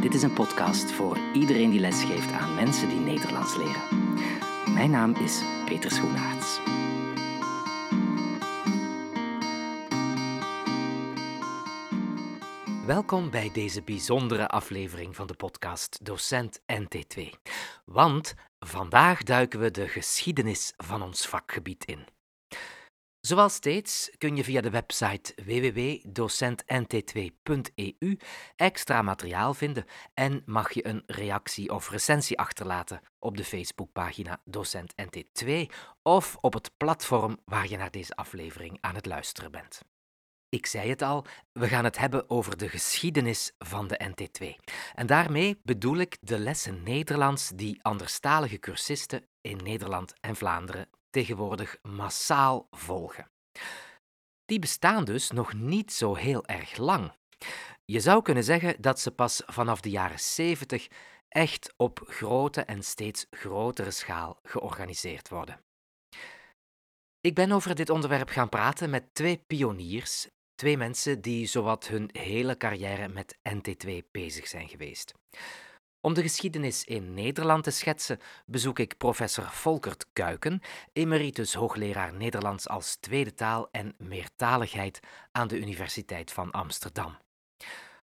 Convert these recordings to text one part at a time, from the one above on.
Dit is een podcast voor iedereen die lesgeeft aan mensen die Nederlands leren. Mijn naam is Peter Schoenaerts. Welkom bij deze bijzondere aflevering van de podcast Docent NT2. Want vandaag duiken we de geschiedenis van ons vakgebied in. Zoals steeds kun je via de website www.docentnt2.eu extra materiaal vinden en mag je een reactie of recensie achterlaten op de Facebookpagina Docent NT2 of op het platform waar je naar deze aflevering aan het luisteren bent. Ik zei het al, we gaan het hebben over de geschiedenis van de NT2. En daarmee bedoel ik de lessen Nederlands die anderstalige cursisten in Nederland en Vlaanderen tegenwoordig massaal volgen. Die bestaan dus nog niet zo heel erg lang. Je zou kunnen zeggen dat ze pas vanaf de jaren 70 echt op grote en steeds grotere schaal georganiseerd worden. Ik ben over dit onderwerp gaan praten met twee pioniers, twee mensen die zowat hun hele carrière met NT2 bezig zijn geweest. Om de geschiedenis in Nederland te schetsen, bezoek ik professor Volkert Kuiken, emeritus hoogleraar Nederlands als tweede taal en meertaligheid aan de Universiteit van Amsterdam.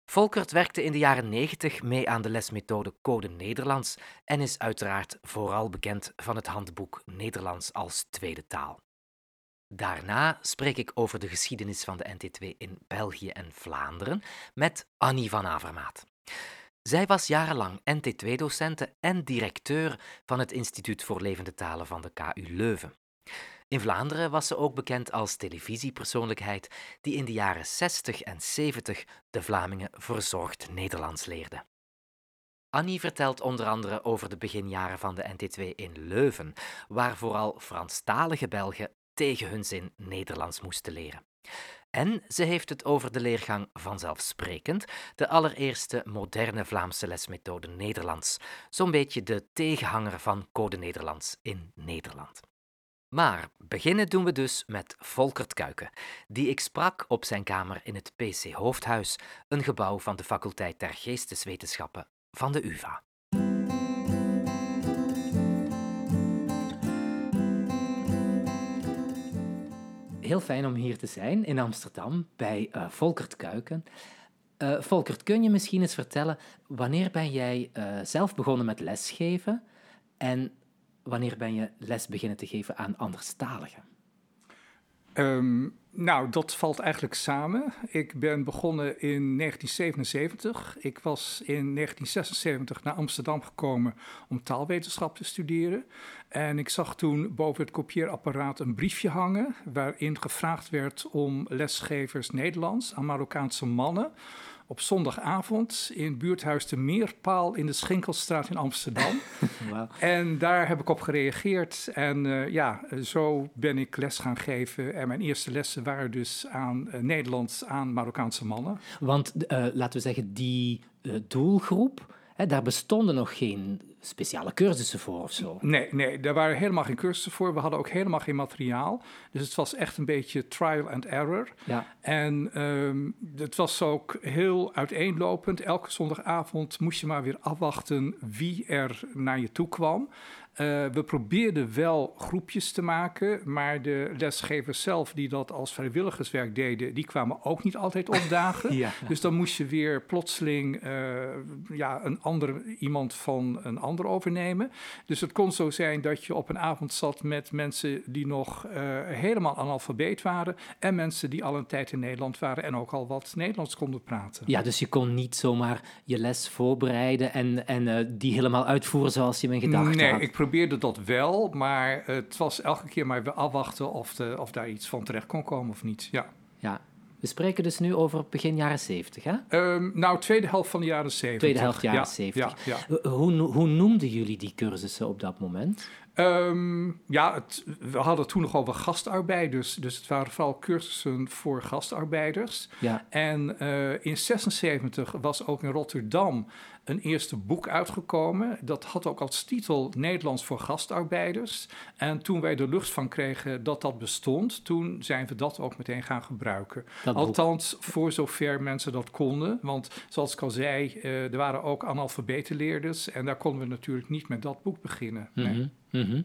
Volkert werkte in de jaren 90 mee aan de lesmethode Code Nederlands en is uiteraard vooral bekend van het handboek Nederlands als tweede taal. Daarna spreek ik over de geschiedenis van de NT2 in België en Vlaanderen met Annie van Avermaat. Zij was jarenlang NT2-docente en directeur van het Instituut voor Levende Talen van de KU Leuven. In Vlaanderen was ze ook bekend als televisiepersoonlijkheid die in de jaren 60 en 70 de Vlamingen verzorgd Nederlands leerde. Annie vertelt onder andere over de beginjaren van de NT2 in Leuven, waar vooral Franstalige Belgen tegen hun zin Nederlands moesten leren. En ze heeft het over de leergang vanzelfsprekend, de allereerste moderne Vlaamse lesmethode Nederlands, zo'n beetje de tegenhanger van Code Nederlands in Nederland. Maar beginnen doen we dus met Volkert Kuiken, die ik sprak op zijn kamer in het PC Hoofdhuis, een gebouw van de faculteit der Geesteswetenschappen van de UvA. Heel fijn om hier te zijn in Amsterdam bij uh, Volkert Kuiken. Uh, Volkert, kun je misschien eens vertellen, wanneer ben jij uh, zelf begonnen met lesgeven en wanneer ben je les beginnen te geven aan anderstaligen? Um, nou, dat valt eigenlijk samen. Ik ben begonnen in 1977. Ik was in 1976 naar Amsterdam gekomen om taalwetenschap te studeren. En ik zag toen boven het kopieerapparaat een briefje hangen waarin gevraagd werd om lesgevers Nederlands aan Marokkaanse mannen op zondagavond in buurthuis de Meerpaal in de Schinkelstraat in Amsterdam. wow. En daar heb ik op gereageerd. En uh, ja, zo ben ik les gaan geven. En mijn eerste lessen waren dus aan uh, Nederlands aan Marokkaanse mannen. Want uh, laten we zeggen, die doelgroep, hè, daar bestonden nog geen speciale cursussen voor of zo? Nee, nee, daar waren helemaal geen cursussen voor. We hadden ook helemaal geen materiaal. Dus het was echt een beetje trial and error. Ja. En um, het was ook heel uiteenlopend. Elke zondagavond moest je maar weer afwachten wie er naar je toe kwam. Uh, we probeerden wel groepjes te maken, maar de lesgevers zelf die dat als vrijwilligerswerk deden, die kwamen ook niet altijd opdagen. ja. Dus dan moest je weer plotseling uh, ja, een ander, iemand van een ander overnemen. Dus het kon zo zijn dat je op een avond zat met mensen die nog uh, helemaal analfabeet waren en mensen die al een tijd in Nederland waren en ook al wat Nederlands konden praten. Ja, dus je kon niet zomaar je les voorbereiden en, en die helemaal uitvoeren zoals je me gedacht nee, had. Nee, ik probeerde dat wel, maar het was elke keer maar weer afwachten of, de, of daar iets van terecht kon komen of niet. Ja. ja. We spreken dus nu over begin jaren 70, hè? Um, nou, tweede helft van de jaren 70. Tweede helft jaren ja, 70. Ja, ja. Hoe, hoe noemden jullie die cursussen op dat moment? Ehm, ja, het, we hadden toen nog over gastarbeiders. Dus het waren vooral cursussen voor gastarbeiders. Ja. En uh, in 76 was ook in Rotterdam een eerste boek uitgekomen. Dat had ook als titel Nederlands voor gastarbeiders. En toen wij de lucht van kregen dat dat bestond, toen zijn we dat ook meteen gaan gebruiken. Althans, voor zover mensen dat konden. Want zoals ik al zei, uh, er waren ook analfabetenleerders. En daar konden we natuurlijk niet met dat boek beginnen. Nee. Mhm.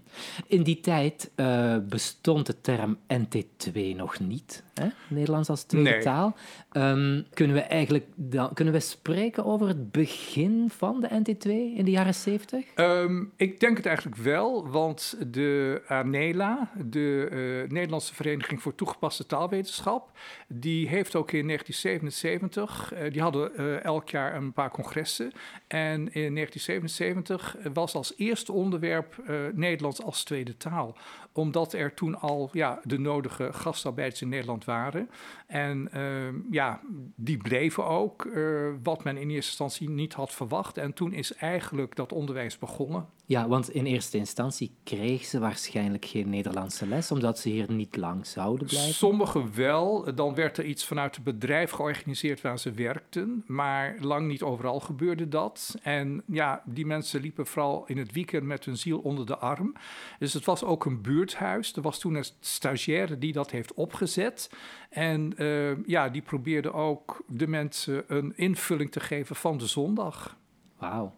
In die tijd uh, bestond de term NT2 nog niet, hè? Nederlands als tweede taal. Um, kunnen we eigenlijk dan, kunnen we spreken over het begin van de NT2 in de jaren 70? Um, ehm, ik denk het eigenlijk wel, want de ANELA, de uh, Nederlandse Vereniging voor Toegepaste Taalwetenschap, die heeft ook in 1977, uh, die hadden elk jaar een paar congressen. En in 1977 was als eerste onderwerp Nederlands als tweede taal. Omdat er toen al ja, de nodige gastarbeiders in Nederland waren. En ehm, ja, die bleven ook, uh, wat men in eerste instantie niet had verwacht. En toen is eigenlijk dat onderwijs begonnen. Ja, want in eerste instantie kreeg ze waarschijnlijk geen Nederlandse les, omdat ze hier niet lang zouden blijven. Sommigen wel. Dan werd er iets vanuit het bedrijf georganiseerd waar ze werkten. Maar lang niet overal gebeurde dat. En ja, die mensen liepen vooral in het weekend met hun ziel onder de arm. Dus het was ook een buurthuis. Er was toen een stagiaire die dat heeft opgezet. En uh, ja, die probeerde ook de mensen een invulling te geven van de zondag. Wauw.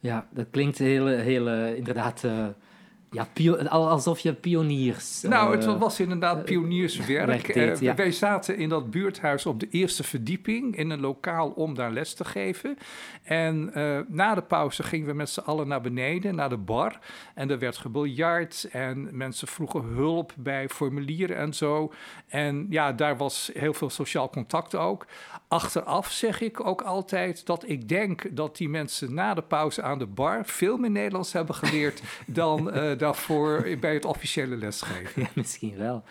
Ja, dat klinkt heel, heel inderdaad uh, ja, alsof je pioniers. Nou, het eh, was inderdaad eh, pionierswerk. Uh, Wij zaten in dat buurthuis op de eerste verdieping in een lokaal om daar les te geven. En na de pauze gingen we met z'n allen naar beneden, naar de bar. En er werd gebiljard en mensen vroegen hulp bij formulieren en zo. En ja, daar was heel veel sociaal contact ook. Achteraf zeg ik ook altijd dat ik denk dat die mensen na de pauze aan de bar veel meer Nederlands hebben geleerd dan daarvoor bij het officiële lesgeven. Ja, misschien wel.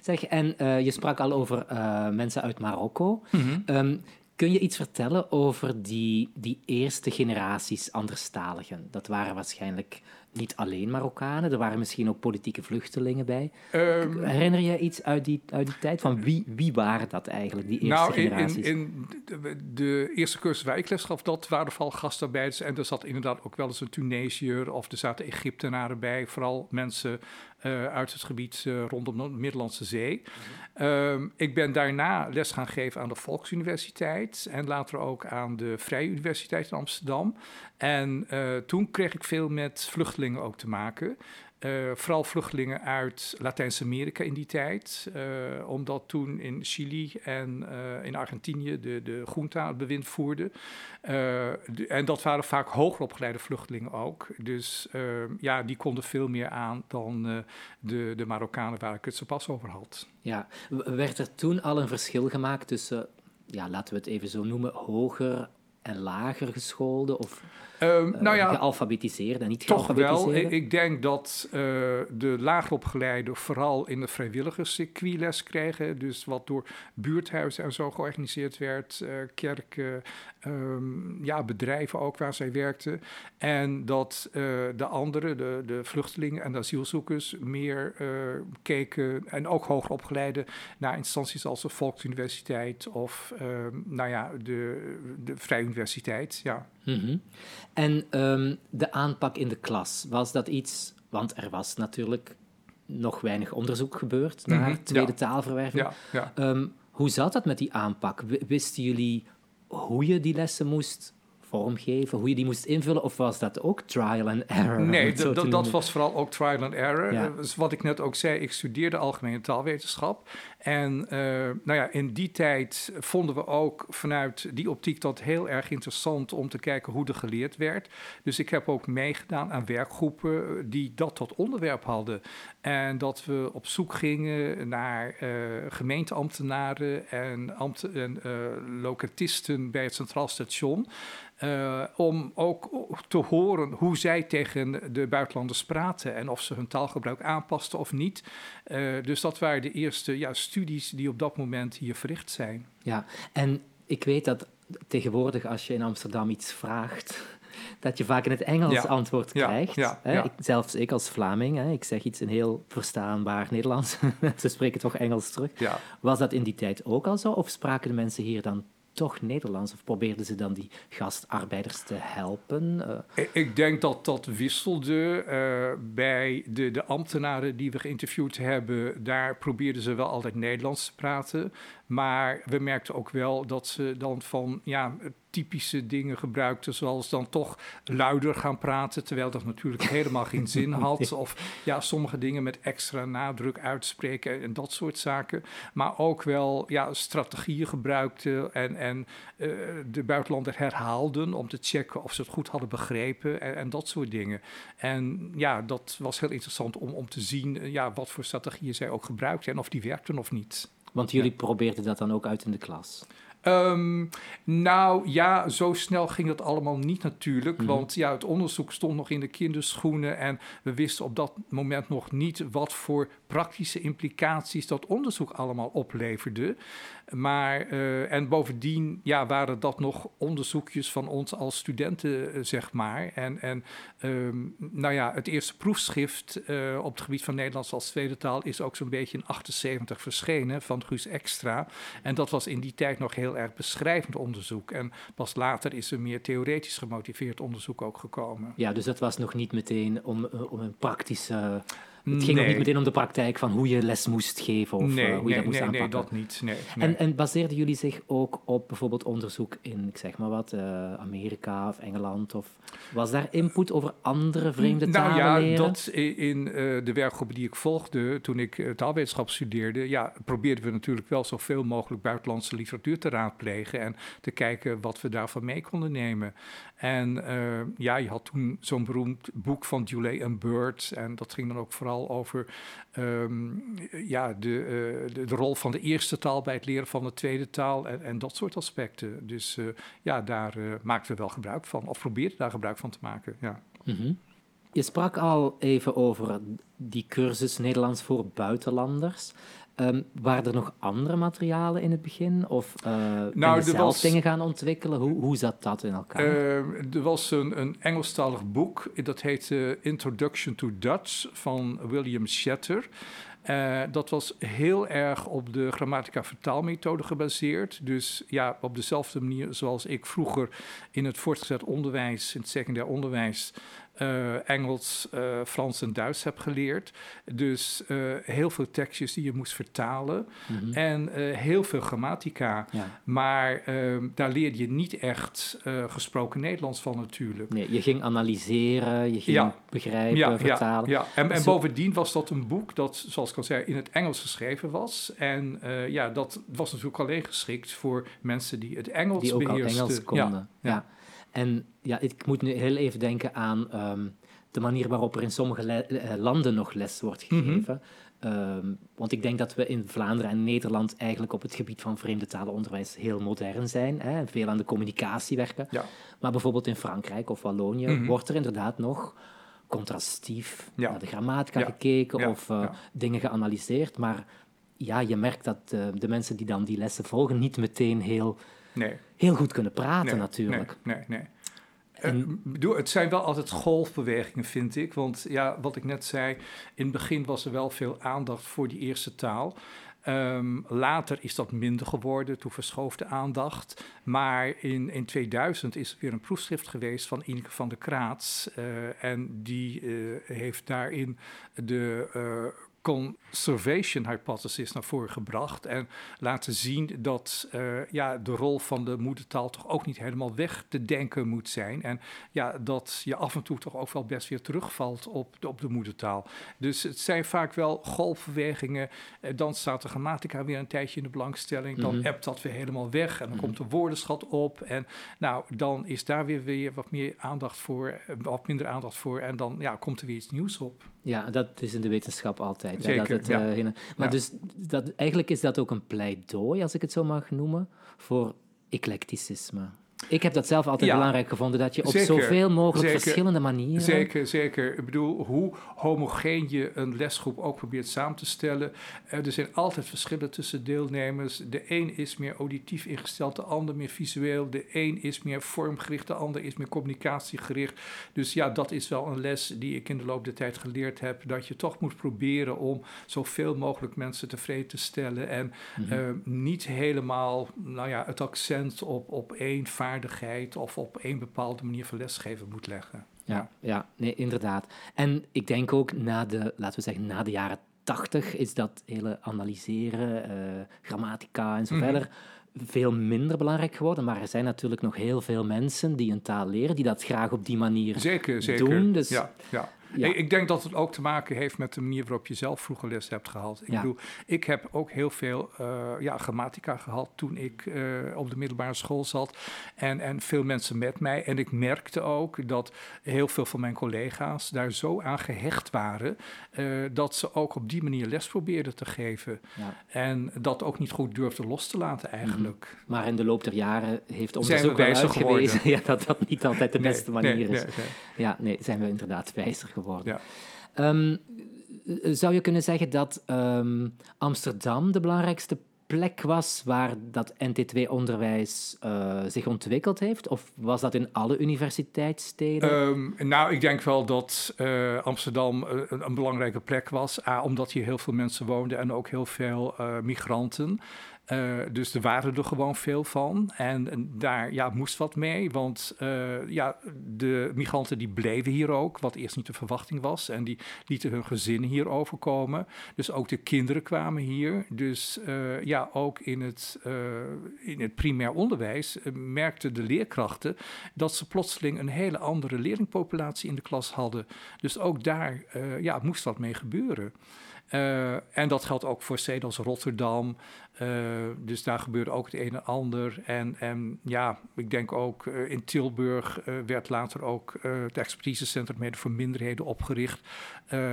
Zeg, en uh, je sprak al over uh, mensen uit Marokko. Mm -hmm. um, kun je iets vertellen over die, die eerste generaties anderstaligen? Dat waren waarschijnlijk niet alleen Marokkanen, er waren misschien ook politieke vluchtelingen bij. Um, Herinner je iets uit die, uit die tijd? Van wie, wie waren dat eigenlijk, die eerste nou, generaties? In, in, in de eerste cursus waar ik les gaf, dat waren vooral gastarbeiders. En er zat inderdaad ook wel eens een Tunesiër of er zaten Egyptenaren bij. Vooral mensen uit het gebied uh, rondom de Middellandse Zee. Um, ik ben daarna les gaan geven aan de Volksuniversiteit en later ook aan de Vrije Universiteit in Amsterdam. En uh, toen kreeg ik veel met vluchtelingen ook te maken. Uh, vooral vluchtelingen uit Latijns-Amerika in die tijd. Uh, omdat toen in Chili en uh, in Argentinië de, de junta het bewind voerde. De, en dat waren vaak hoger opgeleide vluchtelingen ook. Dus ja, die konden veel meer aan dan de, de Marokkanen waar ik het zo pas over had. Ja, werd er toen al een verschil gemaakt tussen, ja, laten we het even zo noemen, hoger en lager geschoolde? Of um, nou ja, gealfabetiseerd en niet Toch wel. Ik, denk dat uh, de laagopgeleiden vooral in de vrijwilligerscircuit les kregen. Dus wat door buurthuizen en zo georganiseerd werd. Uh, kerken, um, ja, bedrijven ook waar zij werkten. En dat uh, de anderen, de, de vluchtelingen en de asielzoekers, meer keken. En ook hoger opgeleiden naar instanties als de Volksuniversiteit of um, nou ja, de, de Vrije Universiteit. Ja. Mm -hmm. En um, de aanpak in de klas, was dat iets... Want er was natuurlijk nog weinig onderzoek gebeurd naar mm -hmm. tweede ja. taalverwerving. Ja, ja. Um, hoe zat dat met die aanpak? Wisten jullie hoe je die lessen moest vormgeven, hoe je die moest invullen, of was dat ook trial and error? Nee, dat was vooral ook trial and error. Ja. Dus wat ik net ook zei, ik studeerde algemene taalwetenschap. En uh, nou ja, in die tijd vonden we ook vanuit die optiek dat heel erg interessant om te kijken hoe er geleerd werd. Dus ik heb ook meegedaan aan werkgroepen die dat tot onderwerp hadden. En dat we op zoek gingen naar uh, gemeenteambtenaren en, ambt en uh, locatisten bij het Centraal Station. Uh, om ook te horen hoe zij tegen de buitenlanders praten en of ze hun taalgebruik aanpasten of niet. Uh, dus dat waren de eerste ja, studies die op dat moment hier verricht zijn. Ja, en ik weet dat tegenwoordig als je in Amsterdam iets vraagt, dat je vaak in het Engels antwoord krijgt. Hè? Ik, zelfs ik als Vlaming, hè, ik zeg iets in heel verstaanbaar Nederlands. Ze spreken toch Engels terug. Was dat in die tijd ook al zo? Of spraken de mensen hier dan toch Nederlands? Of probeerden ze dan die gastarbeiders te helpen? Uh... Ik denk dat dat wisselde. Uh, bij de, de ambtenaren die we geïnterviewd hebben, daar probeerden ze wel altijd Nederlands te praten. Maar we merkten ook wel dat ze dan van ja, typische dingen gebruikten, zoals dan toch luider gaan praten, terwijl dat natuurlijk helemaal geen zin had. Of ja, sommige dingen met extra nadruk uitspreken en dat soort zaken. Maar ook wel ja, strategieën gebruikten en, en uh, de buitenlander herhaalden om te checken of ze het goed hadden begrepen en, en, dat soort dingen. En ja, dat was heel interessant om, om te zien eh, ja, wat voor strategieën zij ook gebruikten en of die werkten of niet. Want jullie probeerden dat dan ook uit in de klas? Um, nou ja, zo snel ging dat allemaal niet natuurlijk. Mhm. Want ja, het onderzoek stond nog in de kinderschoenen. En we wisten op dat moment nog niet wat voor praktische implicaties dat onderzoek allemaal opleverde. Maar, uh, en bovendien ja, waren dat nog onderzoekjes van ons als studenten, uh, zeg maar. En, en um, nou ja, het eerste proefschrift uh, op het gebied van Nederlands als tweede taal is ook zo'n beetje in 78 verschenen van Guus Extra. En dat was in die tijd nog heel erg beschrijvend onderzoek. En pas later is er meer theoretisch gemotiveerd onderzoek ook gekomen. Ja, dus dat was nog niet meteen om, om een praktische het ging nog niet meteen om de praktijk van hoe je les moest geven of nee, uh, hoe je dat moest aanpakken. Nee, dat niet. Nee, en, en baseerden jullie zich ook op bijvoorbeeld onderzoek in, ik zeg maar wat, uh, Amerika of Engeland? Of was daar input over andere vreemde talen Nou ja, leren? dat in uh, de werkgroepen die ik volgde toen ik taalwetenschap studeerde, ja, probeerden we natuurlijk wel zoveel mogelijk buitenlandse literatuur te raadplegen en te kijken wat we daarvan mee konden nemen. En ja, je had toen zo'n beroemd boek van Dulé en Bird en dat ging dan ook vooral over um, ja, de, uh, de, de, rol van de eerste taal bij het leren van de tweede taal en, en dat soort aspecten. Dus uh, ja, daar maakten we wel gebruik van, of probeerden daar gebruik van te maken. Ja. -hmm. Je sprak al even over die cursus Nederlands voor buitenlanders. Um, waren er nog andere materialen in het begin? Of uh, nou, zelf was, dingen gaan ontwikkelen? Hoe, hoe zat dat in elkaar? Uh, er was een, een Engelstalig boek, dat heette Introduction to Dutch van William Shatter. Uh, dat was heel erg op de grammatica-vertaalmethode gebaseerd. Dus ja, op dezelfde manier zoals ik vroeger in het voortgezet onderwijs, in het secundair onderwijs, uh, Engels, uh, Frans en Duits heb geleerd. Dus uh, heel veel tekstjes die je moest vertalen. Mm -hmm. En heel veel grammatica. Ja. Maar ehm, daar leerde je niet echt gesproken Nederlands van natuurlijk. Nee, je ging analyseren, je ging ja. begrijpen, ja, vertalen. Ja, en, en bovendien was dat een boek dat, zoals ik al zei, in het Engels geschreven was. En ja, dat was natuurlijk alleen geschikt voor mensen die het Engels die ook beheersten. Engels konden. ja. En ja, ik moet nu heel even denken aan um, de manier waarop er in sommige uh, landen nog les wordt mhm. gegeven. Mm -hmm. um, want ik denk dat we in Vlaanderen en Nederland eigenlijk op het gebied van vreemde talenonderwijs heel modern zijn. Hè, veel aan de communicatie werken. Ja. Maar bijvoorbeeld in Frankrijk of Wallonië mm -hmm. wordt er inderdaad nog contrastief ja. naar de grammatica ja. gekeken of uh, dingen geanalyseerd. Maar ja, je merkt dat uh, de mensen die dan die lessen volgen niet meteen heel nee. heel goed kunnen praten nee, natuurlijk. Nee, nee, nee. En, uh, het zijn wel altijd golfbewegingen, vind ik. Want ja, wat ik net zei, in het begin was er wel veel aandacht voor die eerste taal. Um, later is dat minder geworden, toen verschoof de aandacht. Maar in, in 2000 is er weer een proefschrift geweest van Ineke van der Kraats. Uh, en die uh, heeft daarin de conservation hypothesis naar voren gebracht en laten zien dat uh, ja, de rol van de moedertaal toch ook niet helemaal weg te denken moet zijn. En ja, dat je af en toe toch ook wel best weer terugvalt op de, op de moedertaal. Dus het zijn vaak wel golfbewegingen. Uh, dan staat de grammatica weer een tijdje in de belangstelling. Dan mm -hmm. dat weer helemaal weg en dan mm -hmm. komt de woordenschat op. En nou, dan is daar weer, weer wat meer aandacht voor, wat minder aandacht voor. En dan ja, komt er weer iets nieuws op. Ja, dat is in de wetenschap altijd. Zeker, dat het, ja. uh, maar ja. dus dat, eigenlijk is dat ook een pleidooi, als ik het zo mag noemen, voor eclecticisme. Ik heb dat zelf altijd belangrijk gevonden, dat je op zoveel mogelijk verschillende manieren... Zeker, zeker. Ik bedoel, hoe homogeen je een lesgroep ook probeert samen te stellen. er zijn altijd verschillen tussen deelnemers. De een is meer auditief ingesteld, de ander meer visueel. De een is meer vormgericht, de ander is meer communicatiegericht. Dus ja, dat is wel een les die ik in de loop der tijd geleerd heb. Dat je toch moet proberen om zoveel mogelijk mensen tevreden te stellen. En mhm. eh, niet helemaal nou ja, het accent op, op één vaardigheid of op één bepaalde manier van lesgeven moet leggen. Ja, ja, nee, inderdaad. En ik denk ook na de, laten we zeggen, na de jaren tachtig is dat hele analyseren, uh, grammatica en zo mhm. verder veel minder belangrijk geworden. Maar er zijn natuurlijk nog heel veel mensen die een taal leren, die dat graag op die manier zeker, zeker. doen. Dus ja, ja. Ik denk dat het ook te maken heeft met de manier waarop je zelf vroeger les hebt gehad. Ik bedoel, ik heb ook heel veel uh, ja, grammatica gehad toen ik uh, op de middelbare school zat. En, en veel mensen met mij. En ik merkte ook dat heel veel van mijn collega's daar zo aan gehecht waren. Uh, dat ze ook op die manier les probeerden te geven. Ja. En dat ook niet goed durfden los te laten eigenlijk. Mhm. Maar in de loop der jaren heeft onderzoek wel uitgewezen ja, dat dat niet altijd de beste manier is. Nee. Ja, nee, zijn we inderdaad wijzer geworden. Ja. Ehm, zou je kunnen zeggen dat ehm, Amsterdam de belangrijkste plek was waar dat NT2-onderwijs uh, eh, zich ontwikkeld heeft? Of was dat in alle universiteitssteden? Um, nou, ik denk wel dat uh, Amsterdam een, eh, een, belangrijke plek was. A, omdat hier heel veel mensen woonden en ook heel veel uh, migranten. Uh, dus er waren er gewoon veel van. En, daar ja, moest wat mee. Want uh, ja, de migranten die bleven hier ook, wat eerst niet de verwachting was. En die lieten hun gezinnen hier overkomen. Dus ook de kinderen kwamen hier. Dus uh, ja, ook in het, in het primair onderwijs merkten de leerkrachten dat ze plotseling een hele andere leerlingpopulatie in de klas hadden. Dus ook daar ja, moest wat mee gebeuren. Uh, en dat geldt ook voor steden als Rotterdam. Uh, dus daar gebeurde ook het een en ander. En, en ja, ik denk ook uh, in Tilburg werd later ook het expertisecentrum mede voor minderheden opgericht.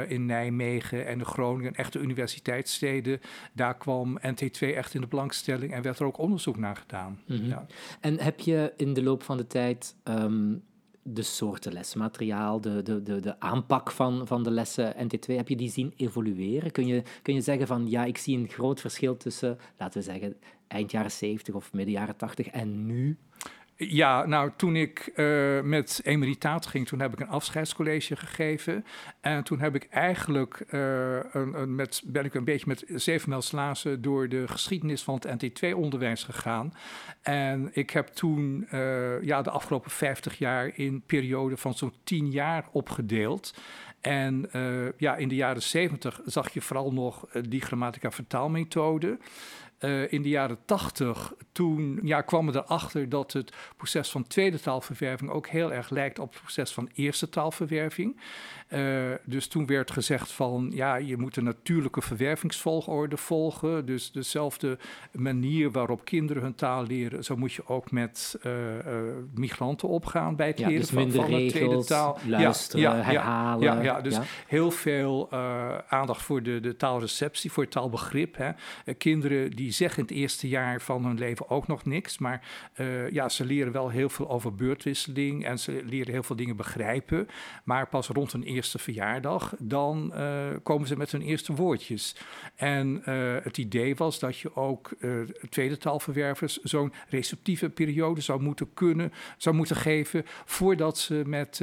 in Nijmegen en Groningen, echte universiteitssteden. Daar kwam NT2 echt in de belangstelling en werd er ook onderzoek naar gedaan. Mm -hmm. ja. En heb je in de loop van de tijd um, de soorten lesmateriaal, de, de, de, de aanpak van, van de lessen NT2, heb je die zien evolueren? Kun je, kun je zeggen van ja, ik zie een groot verschil tussen, laten we zeggen, eind jaren 70 of midden jaren 80 en nu? Ja, nou, toen ik uh, met emeritaat ging, toen heb ik een afscheidscollege gegeven. En toen heb ik eigenlijk uh, een, een, met, ben ik een beetje met zeven slazen door de geschiedenis van het NT2-onderwijs gegaan. En ik heb toen uh, ja, de afgelopen 50 jaar in periode van zo'n 10 jaar opgedeeld. En ja, in de jaren 70 zag je vooral nog die grammatica vertaalmethode. Uh, in de jaren tachtig, toen ja, kwamen we erachter dat het proces van tweede taalverwerving ook heel erg lijkt op het proces van eerste taalverwerving. Uh, dus toen werd gezegd van ja, je moet een natuurlijke verwervingsvolgorde volgen. Dus dezelfde manier waarop kinderen hun taal leren, zo moet je ook met uh, migranten opgaan bij het ja, leren dus van, van de tweede taal. Luisteren, ja, ja, herhalen. Ja, ja, dus heel veel aandacht voor de, de taalreceptie, voor het taalbegrip. Hè. kinderen die zeggen in het eerste jaar van hun leven ook nog niks. Maar uh, ja, ze leren wel heel veel over beurtwisseling en ze leren heel veel dingen begrijpen. Maar pas rond hun eerste verjaardag, dan uh, komen ze met hun eerste woordjes. En uh, het idee was dat je ook tweede taalverwervers zo'n receptieve periode zou moeten kunnen, zou moeten geven voordat ze met,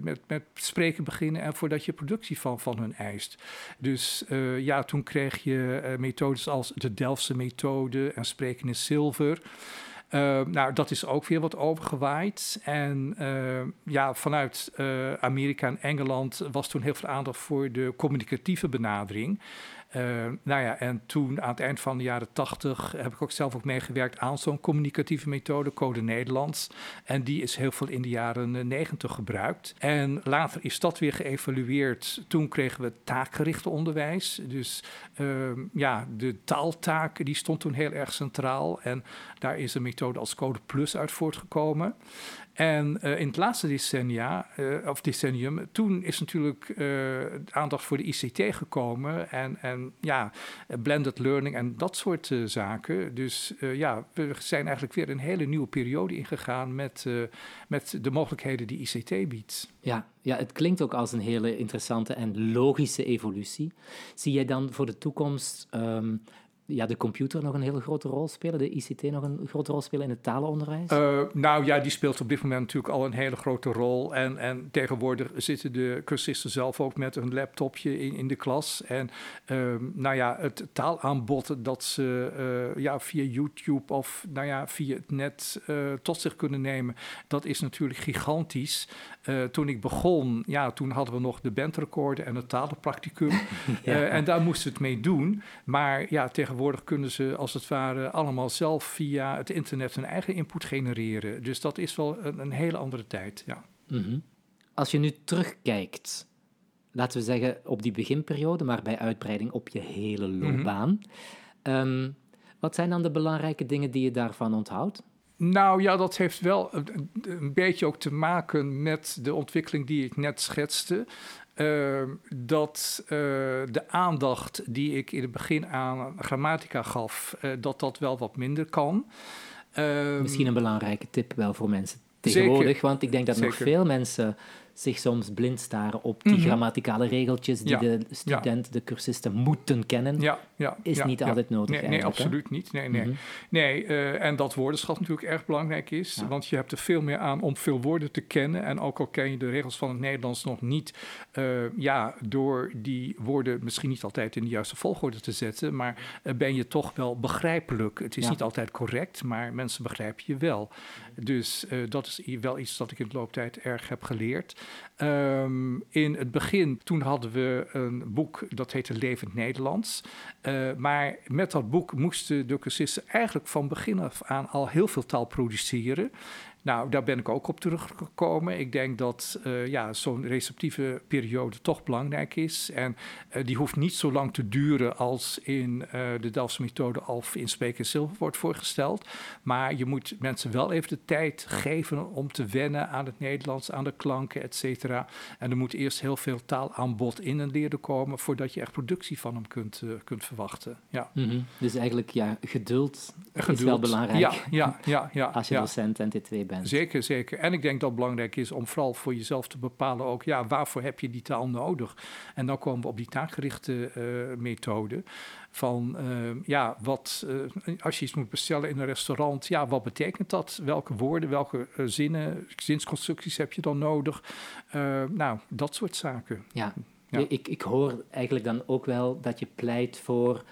met, met spreken beginnen en voordat je productie van, van hun eist. Dus ja, toen kreeg je methodes als de Delftse methode en spreken in zilver. Uh, nou, dat is ook weer wat overgewaaid. En uh, ja, vanuit uh, Amerika en Engeland was toen heel veel aandacht voor de communicatieve benadering. Uh, nou ja, en toen aan het eind van de jaren tachtig heb ik ook zelf ook meegewerkt aan zo'n communicatieve methode, Code Nederlands. En die is heel veel in de jaren negentig gebruikt. En later is dat weer geëvalueerd. Toen kregen we taakgerichte onderwijs. Dus uh, ja, de taaltaak die stond toen heel erg centraal. En daar is een methode als Code Plus uit voortgekomen. En uh, in het laatste decennia, uh, of decennium, toen is natuurlijk uh, aandacht voor de ICT gekomen. En, en en ja, blended learning en dat soort zaken. Dus ja, we zijn eigenlijk weer een hele nieuwe periode ingegaan met, met de mogelijkheden die ICT biedt. Ja, ja, het klinkt ook als een hele interessante en logische evolutie. Zie jij dan voor de toekomst ehm, ja, de computer nog een hele grote rol spelen, de ICT nog een grote rol spelen in het talenonderwijs? Uh, nou ja, die speelt op dit moment natuurlijk al een hele grote rol. En, en tegenwoordig zitten de cursisten zelf ook met een laptopje in, in de klas. En uh, nou ja, het taalaanbod dat ze uh, ja, via YouTube of nou ja, via het net eh, tot zich kunnen nemen, dat is natuurlijk gigantisch. toen ik begon, ja, toen hadden we nog de bandrecorder en het talenpracticum. ja. en daar moesten we het mee doen. Maar ja, tegenwoordig tegenwoordig kunnen ze als het ware allemaal zelf via het internet hun eigen input genereren. Dus dat is wel een, een hele andere tijd. Ja. Mhm. Als je nu terugkijkt, laten we zeggen op die beginperiode, maar bij uitbreiding op je hele mhm. loopbaan. Ehm, wat zijn dan de belangrijke dingen die je daarvan onthoudt? Nou ja, dat heeft wel een, een, beetje ook te maken met de ontwikkeling die ik net schetste. Ehm, dat uh, de aandacht die ik in het begin aan grammatica gaf, uh, dat dat wel wat minder kan. Uh, Misschien een belangrijke tip wel voor mensen tegenwoordig, zeker, want ik denk dat zeker. nog veel mensen zich soms blind staren op die mhm. grammaticale regeltjes die de student, de cursisten moeten kennen, ja, is niet altijd nodig. Nee, nee absoluut niet. Nee, nee. Mhm. nee uh, en dat woordenschat natuurlijk erg belangrijk is, want je hebt er veel meer aan om veel woorden te kennen. En ook al ken je de regels van het Nederlands nog niet, uh, ja, door die woorden misschien niet altijd in de juiste volgorde te zetten, maar uh, ben je toch wel begrijpelijk. Het is niet altijd correct, maar mensen begrijpen je wel. Dus dat is wel iets dat ik in de looptijd erg heb geleerd. Ehm, in het begin, toen hadden we een boek dat heette Levend Nederlands. Uh, maar met dat boek moesten de cursisten eigenlijk van begin af aan al heel veel taal produceren. Nou, daar ben ik ook op teruggekomen. Ik denk dat uh, ja, zo'n receptieve periode toch belangrijk is. En uh, die hoeft niet zo lang te duren als in uh, de Delftse methode of in Spreken Zilver wordt voorgesteld. Maar je moet mensen wel even de tijd geven om te wennen aan het Nederlands, aan de klanken, et cetera. En er moet eerst heel veel taalaanbod in een leerder komen voordat je echt productie van hem kunt, kunt verwachten. Ja. Mm -hmm. Dus eigenlijk ja, geduld, geduld, is wel belangrijk ja, ja, ja, ja, als je docent NT2 bent. Zeker, zeker. En ik denk dat het belangrijk is om vooral voor jezelf te bepalen ook, ja, waarvoor heb je die taal nodig? En dan komen we op die taakgerichte uh, methode van, uh, ja, wat, uh, als je iets moet bestellen in een restaurant, ja, wat betekent dat? Welke woorden, welke zinnen, zinsconstructies heb je dan nodig? nou, dat soort zaken. Ja, ja. Ik, ik hoor eigenlijk dan ook wel dat je pleit voor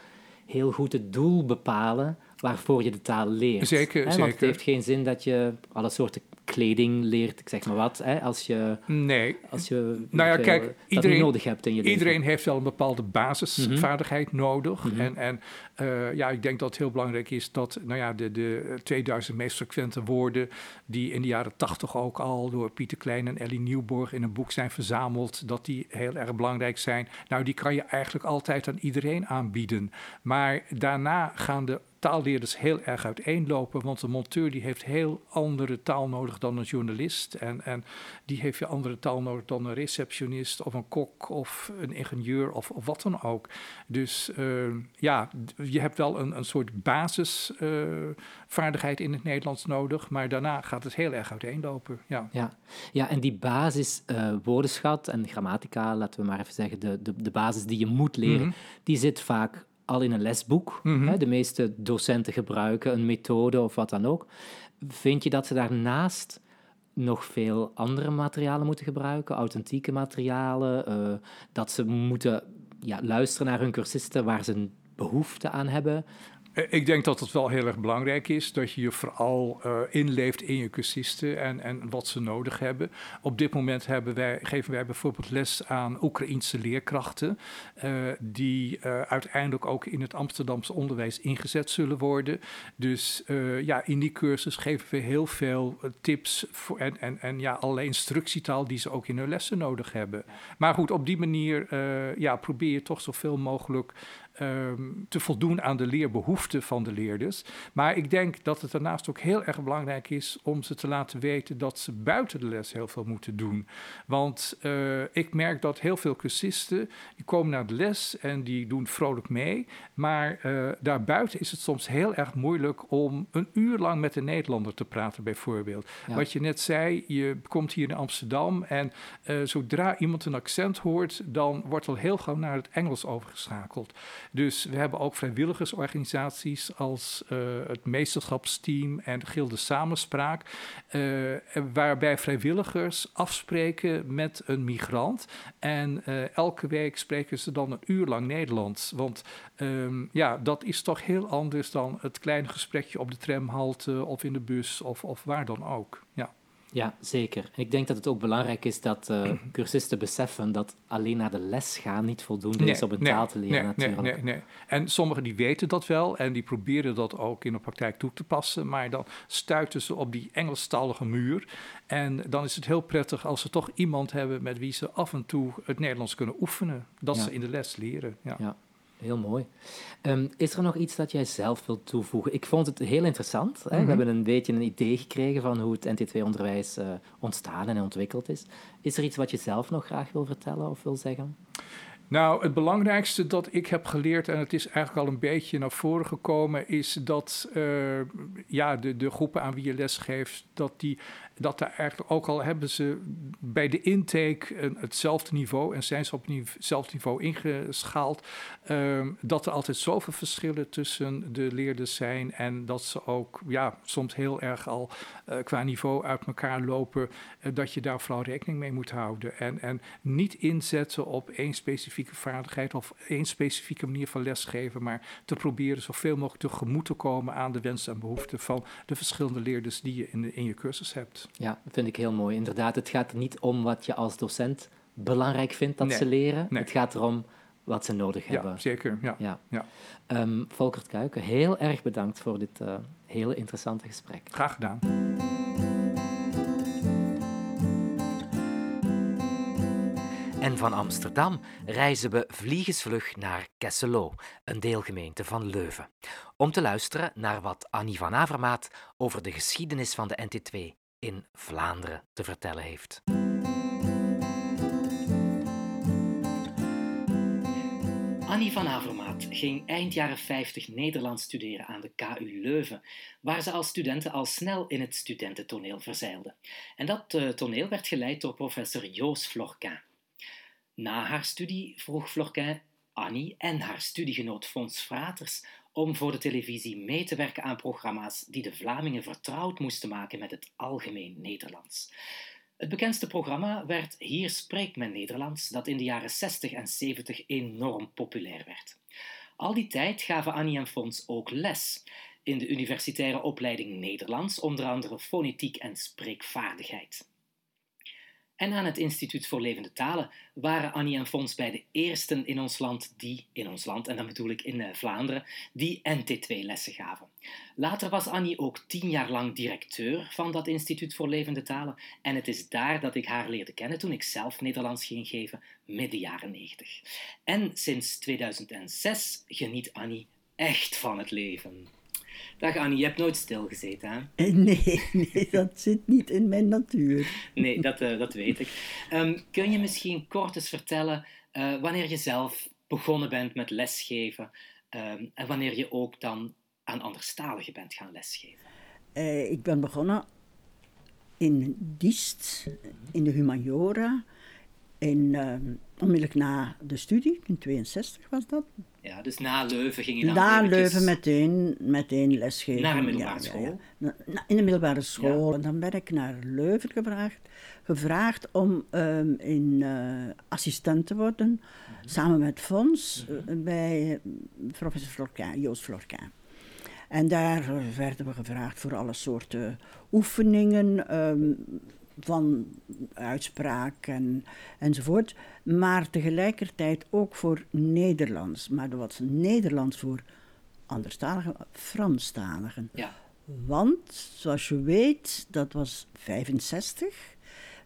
heel goed het doel bepalen waarvoor je de taal leert. Zeker, hè? zeker. Want het heeft geen zin dat je alle soorten kleding leert, ik zeg maar wat, hè? als je, nee. als je nou ja, kijk, iedereen, nodig hebt in je leven. Iedereen heeft wel een bepaalde basisvaardigheid mhm. nodig. Mhm. En, en uh, ja, ik denk dat het heel belangrijk is dat nou ja, de, de 2000 meest frequente woorden, die in de jaren 80 ook al door Pieter Klein en Ellie Nieuwborg in een boek zijn verzameld, dat die heel erg belangrijk zijn. Nou, die kan je eigenlijk altijd aan iedereen aanbieden. Maar daarna gaan de taalleerders heel erg uiteenlopen. Want een monteur die heeft heel andere taal nodig dan een journalist. En, en die heeft weer andere taal nodig dan een receptionist of een kok of een ingenieur of, of wat dan ook. Dus uh, ja, je hebt wel een, een soort basisvaardigheid uh, in het Nederlands nodig. Maar daarna gaat het heel erg uiteenlopen. Ja, ja. ja en die basis uh, woordenschat en grammatica, laten we maar even zeggen, de, de, de basis die je moet leren, mm -hmm. die zit vaak al in een lesboek. Mm -hmm. De meeste docenten gebruiken een methode of wat dan ook. Vind je dat ze daarnaast nog veel andere materialen moeten gebruiken, authentieke materialen, uh, dat ze moeten ja, luisteren naar hun cursisten waar ze een behoefte aan hebben? Eh, ik denk dat het wel heel erg belangrijk is dat je je vooral uh, inleeft in je cursisten en, en wat ze nodig hebben. Op dit moment hebben wij, geven wij bijvoorbeeld les aan Oekraïense leerkrachten, uh, die uh, uiteindelijk ook in het Amsterdamse onderwijs ingezet zullen worden. Dus ja, in die cursus geven we heel veel tips voor, en, en, en ja, allerlei instructietaal die ze ook in hun lessen nodig hebben. Maar goed, op die manier ja, probeer je toch zoveel mogelijk ehm, te voldoen aan de leerbehoeften van de leerders. Maar ik denk dat het daarnaast ook heel erg belangrijk is om ze te laten weten dat ze buiten de les heel veel moeten doen. Want uh, ik merk dat heel veel cursisten die komen naar de les en die doen vrolijk mee. Maar uh, daarbuiten is het soms heel erg moeilijk om een uur lang met een Nederlander te praten, bijvoorbeeld. Wat je net zei, je komt hier in Amsterdam en uh, zodra iemand een accent hoort, dan wordt al heel gauw naar het Engels overgeschakeld. Dus we hebben ook vrijwilligersorganisaties als uh, het meesterschapsteam en de Gilde Samenspraak, uh, waarbij vrijwilligers afspreken met een migrant. En elke week spreken ze dan een uur lang Nederlands. Want um, ja, dat is toch heel anders dan het kleine gesprekje op de tramhalte of in de bus of, of waar dan ook. Ja. Ja, zeker. ik denk dat het ook belangrijk is dat uh, cursisten beseffen dat alleen naar de les gaan niet voldoende is om een taal te leren nee, natuurlijk. Nee, nee, nee. En sommigen die weten dat wel en die proberen dat ook in de praktijk toe te passen, maar dan stuiten ze op die Engelstalige muur. En dan is het heel prettig als ze toch iemand hebben met wie ze af en toe het Nederlands kunnen oefenen. Dat ze in de les leren. ja. ja. Heel mooi. Um, is er nog iets dat jij zelf wilt toevoegen? Ik vond het heel interessant. Hè? Mm -hmm. We hebben een beetje een idee gekregen van hoe het NT2-onderwijs uh, ontstaan en ontwikkeld is. Is er iets wat je zelf nog graag wil vertellen of wil zeggen? Nou, het belangrijkste dat ik heb geleerd, en het is eigenlijk al een beetje naar voren gekomen, is dat uh, ja, de, de groepen aan wie je les geeft, dat die dat er eigenlijk ook al hebben ze bij de intake hetzelfde niveau en zijn ze op hetzelfde niveau ingeschaald, um, dat er altijd zoveel verschillen tussen de leerders zijn en dat ze ook ja, soms heel erg al uh, qua niveau uit elkaar lopen, uh, dat je daar vooral rekening mee moet houden. En, en niet inzetten op één specifieke vaardigheid of één specifieke manier van lesgeven, maar te proberen zoveel mogelijk tegemoet te komen aan de wensen en behoeften van de verschillende leerders die je in, in je cursus hebt. Ja, dat vind ik heel mooi. Inderdaad, het gaat er niet om wat je als docent belangrijk vindt dat nee, ze leren. nee. Het gaat erom wat ze nodig hebben. Ja, zeker. Ja. Ja. Ja. Um, Volkert Kuiken, heel erg bedankt voor dit uh, hele interessante gesprek. Graag gedaan. En van Amsterdam reizen we vliegensvlug naar Kesselo, een deelgemeente van Leuven, om te luisteren naar wat Annie van Avermaat over de geschiedenis van de NT2 in Vlaanderen te vertellen heeft. Annie van Avermaat ging eind jaren 50 Nederlands studeren aan de KU Leuven, waar ze als studenten al snel in het studententoneel verzeilde. En dat uh, toneel werd geleid door professor Joos Florquin. Na haar studie vroeg Florquin Annie en haar studiegenoot Fons Fraters om voor de televisie mee te werken aan programma's die de Vlamingen vertrouwd moesten maken met het algemeen Nederlands. Het bekendste programma werd Hier spreekt men Nederlands, dat in de jaren 60 en 70 enorm populair werd. Al die tijd gaven Annie en Fons ook les in de universitaire opleiding Nederlands, onder andere fonetiek en spreekvaardigheid. En aan het Instituut voor Levende Talen waren Annie en Fons bij de eersten in ons land die, in ons land, en dan bedoel ik in uh, Vlaanderen, die NT2-lessen gaven. Later was Annie ook tien jaar lang directeur van dat Instituut voor Levende Talen en het is daar dat ik haar leerde kennen toen ik zelf Nederlands ging geven, midden jaren 90. En sinds 2006 geniet Annie echt van het leven. Dag Annie, je hebt nooit stilgezeten, hè? Nee, nee, dat zit niet in mijn natuur. Nee, dat, uh, dat weet ik. Um, kun je misschien kort eens vertellen uh, wanneer je zelf begonnen bent met lesgeven um, en wanneer je ook dan aan anderstaligen bent gaan lesgeven? Uh, ik ben begonnen in Diest, in de humaniora, in, onmiddellijk na de studie, in 62 was dat. Ja, dus na Leuven ging je dan Na Leuven meteen, meteen lesgeven. Naar een middelbare Ja, school? ja. In de middelbare school. En dan ben ik naar Leuven gevraagd, gevraagd om ehm, in eh, assistent te worden, samen met Fons, eh, bij eh, professor Florquin, Joost Florquin. En daar werden we gevraagd voor alle soorten oefeningen, ehm, van uitspraak en, enzovoort. Maar tegelijkertijd ook voor Nederlands. Maar dat was Nederlands voor anderstaligen, Franstaligen. Ja. Want, zoals je weet, dat was 65.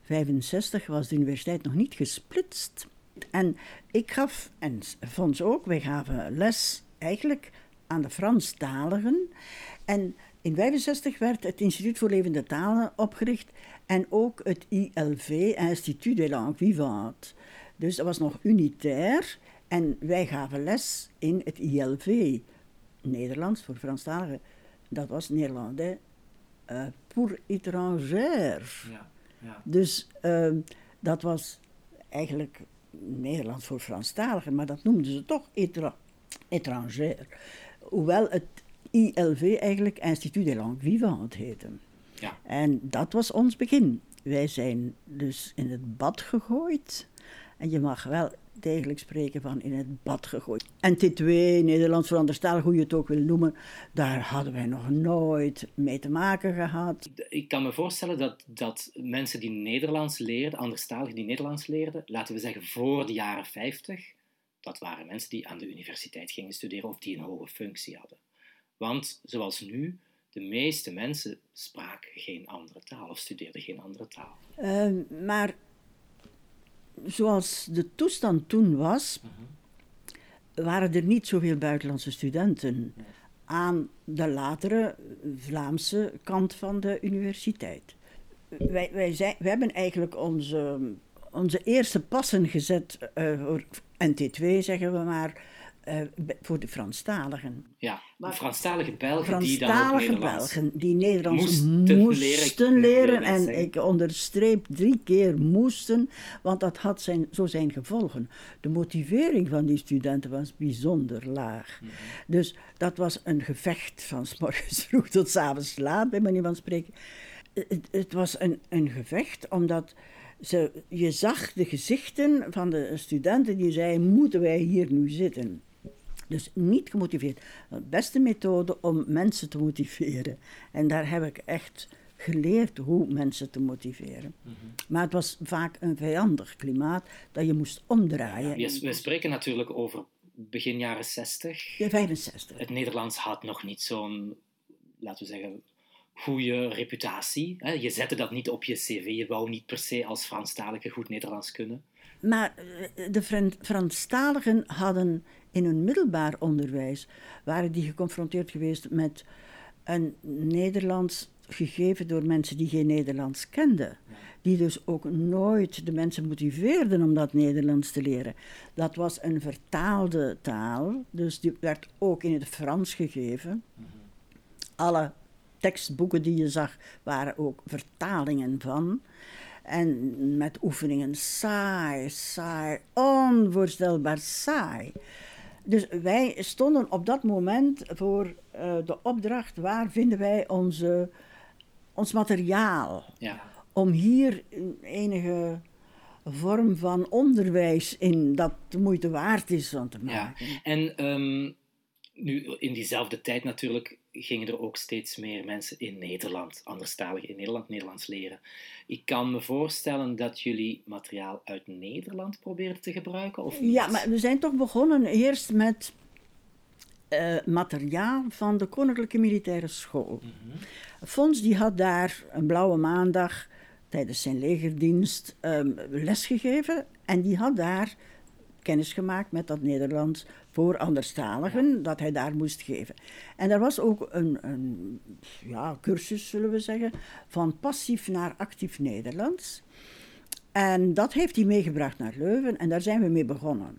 65 was de universiteit nog niet gesplitst. En ik gaf, en Fons ook, wij gaven les eigenlijk aan de Franstaligen. En in 65 werd het Instituut voor Levende Talen opgericht en ook het ILV, Institut des Langues Vivantes. Dus dat was nog unitair en wij gaven les in het ILV, Nederlands voor Franstaligen. Dat was Nederlandais uh, pour étrangers. Ja, ja. Dus uh, dat was eigenlijk Nederlands voor Franstaligen, maar dat noemden ze toch étra étranger. Hoewel het ILV eigenlijk Institut des Langues Vivantes heette. Ja. En dat was ons begin. Wij zijn dus in het bad gegooid. En je mag wel degelijk spreken van in het bad gegooid. En T2, Nederlands veranderstalig, hoe je het ook wil noemen, daar hadden wij nog nooit mee te maken gehad. Ik kan me voorstellen dat, dat mensen die Nederlands leerden, anderstaligen die Nederlands leerden, laten we zeggen voor de jaren 50, dat waren mensen die aan de universiteit gingen studeren of die een hoge functie hadden. Want zoals nu, de meeste mensen spraken geen andere taal of studeerden geen andere taal. Uh, maar zoals de toestand toen was, mhm. waren er niet zoveel buitenlandse studenten aan de latere Vlaamse kant van de universiteit. Wij, wij, zijn, wij hebben eigenlijk onze, onze eerste passen gezet uh, voor NT2, zeggen we maar, uh, voor de Franstaligen. Ja, de Franstalige Belgen die dan ook Nederlands Belgen die Nederlands moesten, moesten leren. en ik onderstreep drie keer moesten, want dat had zijn, zo zijn gevolgen. De motivering van die studenten was bijzonder laag. Mhm. Dus dat was een gevecht van s morgens vroeg tot s avonds laat, bij manier van spreken. Het, het was een, een gevecht omdat... Ze, je zag de gezichten van de studenten die zeiden: Moeten wij hier nu zitten? Dus niet gemotiveerd. De beste methode om mensen te motiveren. En daar heb ik echt geleerd hoe mensen te motiveren. Mhm. Maar het was vaak een vijandig klimaat dat je moest omdraaien. Ja, we spreken natuurlijk over begin jaren 60. Ja, 65. Het Nederlands had nog niet zo'n, laten we zeggen, goede reputatie. Je zette dat niet op je cv. Je wou niet per se als Franstalige goed Nederlands kunnen. Maar eh, de Franstaligen hadden in hun middelbaar onderwijs waren die geconfronteerd geweest met een Nederlands gegeven door mensen die geen Nederlands kenden. Die dus ook nooit de mensen motiveerden om dat Nederlands te leren. Dat was een vertaalde taal, dus die werd ook in het Frans gegeven. Alle tekstboeken die je zag waren ook vertalingen van. En met oefeningen saai, saai, onvoorstelbaar saai. Dus wij stonden op dat moment voor uh, de opdracht: waar vinden wij onze, ons materiaal? Ja. Om hier enige vorm van onderwijs in dat de moeite waard is van te maken. Ja. En um, nu in diezelfde tijd natuurlijk gingen er ook steeds meer mensen in Nederland, anderstalig in Nederland, Nederlands leren. Ik kan me voorstellen dat jullie materiaal uit Nederland probeerden te gebruiken, of Ja, maar we zijn toch begonnen eerst met uh, materiaal van de Koninklijke Militaire School. Mm Fons die had daar een blauwe maandag tijdens zijn legerdienst um, lesgegeven en die had daar kennis gemaakt met dat Nederlands voor anderstaligen, dat hij daar moest geven. En er was ook een, een ja, cursus, zullen we zeggen, van passief naar actief Nederlands. En dat heeft hij meegebracht naar Leuven en daar zijn we mee begonnen.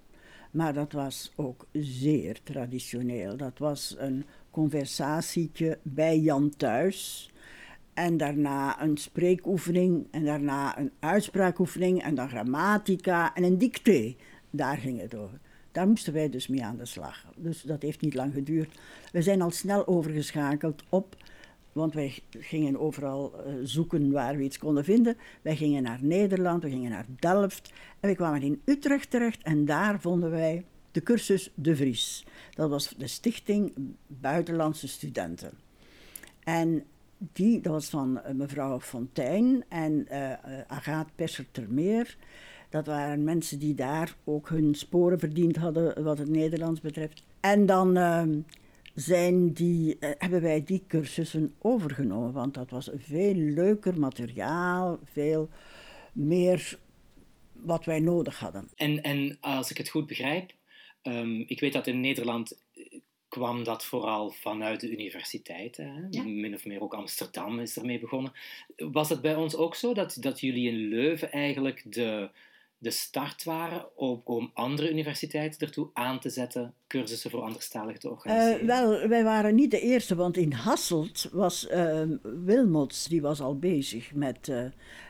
Maar dat was ook zeer traditioneel. Dat was een conversatietje bij Jan thuis. En daarna een spreekoefening. En daarna een uitspraakoefening. En dan grammatica en een dicté. Daar ging het over. Daar moesten wij dus mee aan de slag. Dus dat heeft niet lang geduurd. We zijn al snel overgeschakeld op, want wij gingen overal uh, zoeken waar we iets konden vinden. Wij gingen naar Nederland, we gingen naar Delft en we kwamen in Utrecht terecht en daar vonden wij de cursus De Vries. Dat was de stichting Buitenlandse Studenten. En die, dat was van uh, mevrouw Fontijn en uh, Agaat Pesser-Termeer. Dat waren mensen die daar ook hun sporen verdiend hadden wat het Nederlands betreft. En dan ehm, zijn die, uh, hebben wij die cursussen overgenomen, want dat was veel leuker materiaal, veel meer wat wij nodig hadden. En, en als ik het goed begrijp, um, ik weet dat in Nederland kwam dat vooral vanuit de universiteiten. Ja. Min of meer ook Amsterdam is ermee begonnen. Was het bij ons ook zo dat, dat jullie in Leuven eigenlijk de, de start waren om, om andere universiteiten ertoe aan te zetten cursussen voor anderstaligen te organiseren? Uh, wel, wij waren niet de eerste, want in Hasselt was uh, Wilmots, die was al bezig met, uh,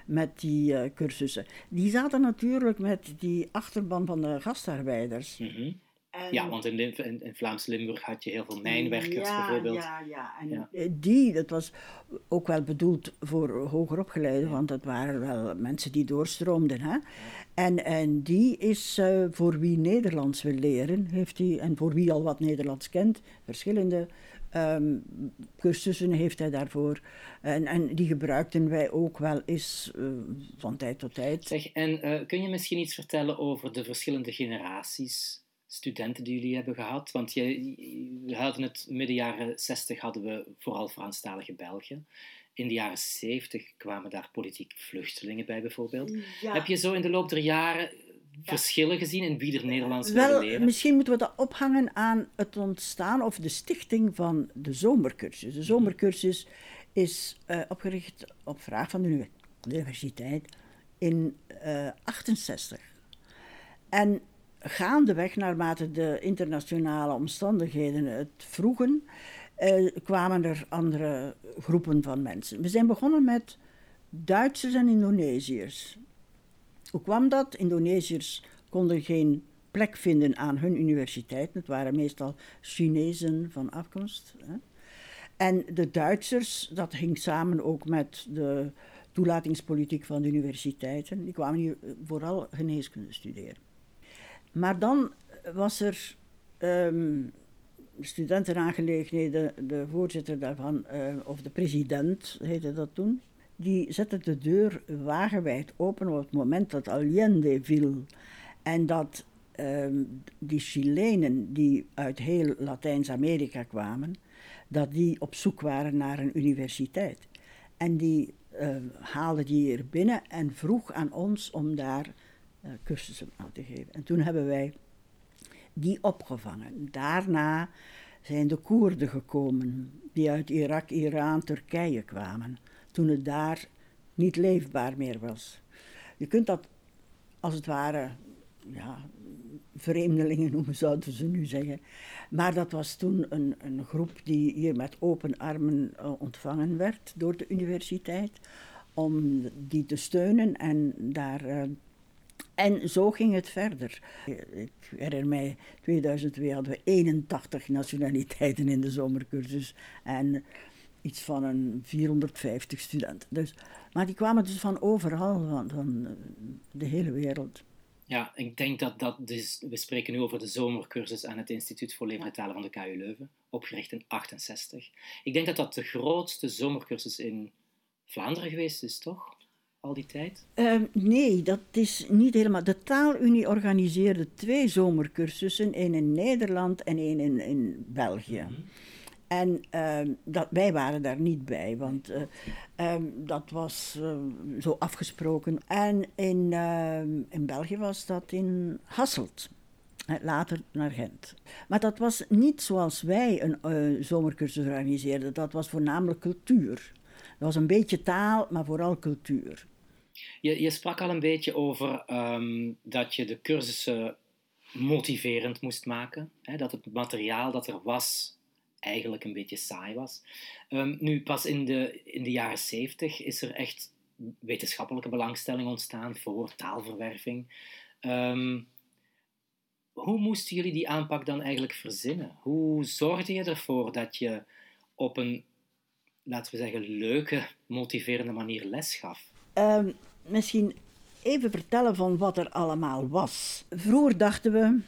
met die cursussen. Die zaten natuurlijk met die achterban van de gastarbeiders. Mm -hmm ja, want in, in, in, Vlaams-Limburg had je heel veel mijnwerkers bijvoorbeeld. Ja, ja. En ja. die, dat was ook wel bedoeld voor hoger opgeleiden, want dat waren wel mensen die doorstroomden. Hè? En, en die is uh, voor wie Nederlands wil leren, heeft hij, en voor wie al wat Nederlands kent, verschillende um, cursussen heeft hij daarvoor. En, en die gebruikten wij ook wel eens uh, van tijd tot tijd. Zeg, en uh, kun je misschien iets vertellen over de verschillende generaties studenten die jullie hebben gehad? Want je, we hadden het midden jaren 60 hadden we vooral Franstalige België. In de jaren 70 kwamen daar politiek vluchtelingen bij bijvoorbeeld. Heb je zo in de loop der jaren verschillen gezien in wie er Nederlands Wel, leren? Misschien moeten we dat ophangen aan het ontstaan of de stichting van de zomercursus. De zomercursus is uh, opgericht op vraag van de universiteit in 1968. Uh, en gaandeweg, naarmate de internationale omstandigheden het vroegen, eh, kwamen er andere groepen van mensen. We zijn begonnen met Duitsers en Indonesiërs. Hoe kwam dat? Indonesiërs konden geen plek vinden aan hun universiteit. Het waren meestal Chinezen van afkomst. Hè. En de Duitsers, dat hing samen ook met de toelatingspolitiek van de universiteiten. Die kwamen hier vooral geneeskunde studeren. Maar dan was er um, studentenaangelegenheden, de voorzitter daarvan, uh, of de president heette dat toen, die zette de deur wagenwijd open op het moment dat Allende viel. En dat um, die Chilenen die uit heel Latijns-Amerika kwamen, dat die op zoek waren naar een universiteit. En die uh, haalde die hier binnen en vroeg aan ons om daar cursussen aan te geven. En toen hebben wij die opgevangen. Daarna zijn de Koerden gekomen, die uit Irak, Iran, Turkije kwamen, toen het daar niet leefbaar meer was. Je kunt dat als het ware, ja, vreemdelingen noemen zouden ze nu zeggen. Maar dat was toen een, een groep die hier met open armen uh, ontvangen werd door de universiteit, om die te steunen en daar uh, en zo ging het verder. Ik herinner mij, 2002 hadden we 81 nationaliteiten in de zomercursus en iets van een 450 studenten. Dus, maar die kwamen dus van overal, van, van de hele wereld. Ja, ik denk dat dat, dus, we spreken nu over de zomercursus aan het Instituut voor Levende Talen van de KU Leuven, opgericht in 68. Ik denk dat dat de grootste zomercursus in Vlaanderen geweest is, toch? Al die tijd? Uh, nee, dat is niet helemaal. De Taalunie organiseerde twee zomercursussen, één in Nederland en één in, in België. Mm -hmm. En uh, dat, wij waren daar niet bij, want uh, um, dat was uh, zo afgesproken. En in, ehm, in België was dat in Hasselt. Later naar Gent. Maar dat was niet zoals wij een zomercursus organiseerden. Dat was voornamelijk cultuur. Dat was een beetje taal, maar vooral cultuur. Je, je sprak al een beetje over um, dat je de cursussen motiverend moest maken. Hè? Dat het materiaal dat er was eigenlijk een beetje saai was. Um, nu, pas in de, in de jaren zeventig is er echt wetenschappelijke belangstelling ontstaan voor taalverwerving. Um, hoe moesten jullie die aanpak dan eigenlijk verzinnen? Hoe zorgde je ervoor dat je op een, laten we zeggen, leuke, motiverende manier les gaf? Misschien even vertellen van wat er allemaal was. Vroeger dachten we,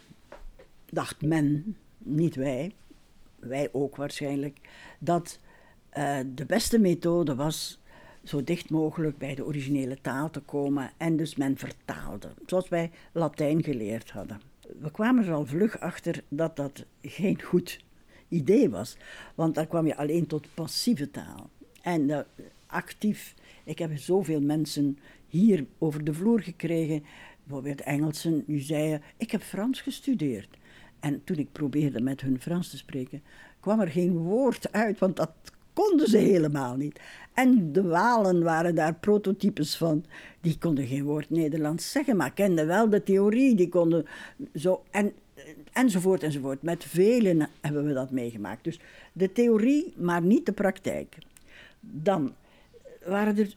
dacht men, niet wij, wij ook waarschijnlijk, dat uh, de beste methode was zo dicht mogelijk bij de originele taal te komen en dus men vertaalde, zoals wij Latijn geleerd hadden. We kwamen er al vlug achter dat dat geen goed idee was, want dan kwam je alleen tot passieve taal. En uh, actief, ik heb zoveel mensen hier over de vloer gekregen bijvoorbeeld Engelsen, die zeiden, ik heb Frans gestudeerd. En toen ik probeerde met hun Frans te spreken, kwam er geen woord uit, want dat konden ze helemaal niet. En de Walen waren daar prototypes van. Die konden geen woord Nederlands zeggen, maar kenden wel de theorie. Die konden zo. En, enzovoort, enzovoort. Met velen hebben we dat meegemaakt. Dus de theorie, maar niet de praktijk. Dan waren er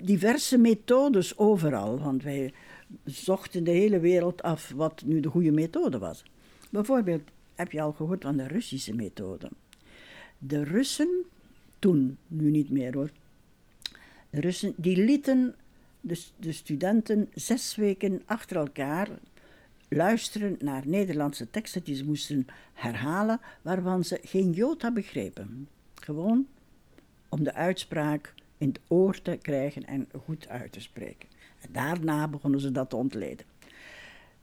diverse methodes overal, want wij zochten de hele wereld af wat nu de goede methode was. Bijvoorbeeld heb je al gehoord van de Russische methode. De Russen, toen, nu niet meer hoor, de Russen die lieten de, de studenten zes weken achter elkaar luisteren naar Nederlandse teksten die ze moesten herhalen, waarvan ze geen jota begrepen. Gewoon om de uitspraak in het oor te krijgen en goed uit te spreken. En daarna begonnen ze dat te ontleden.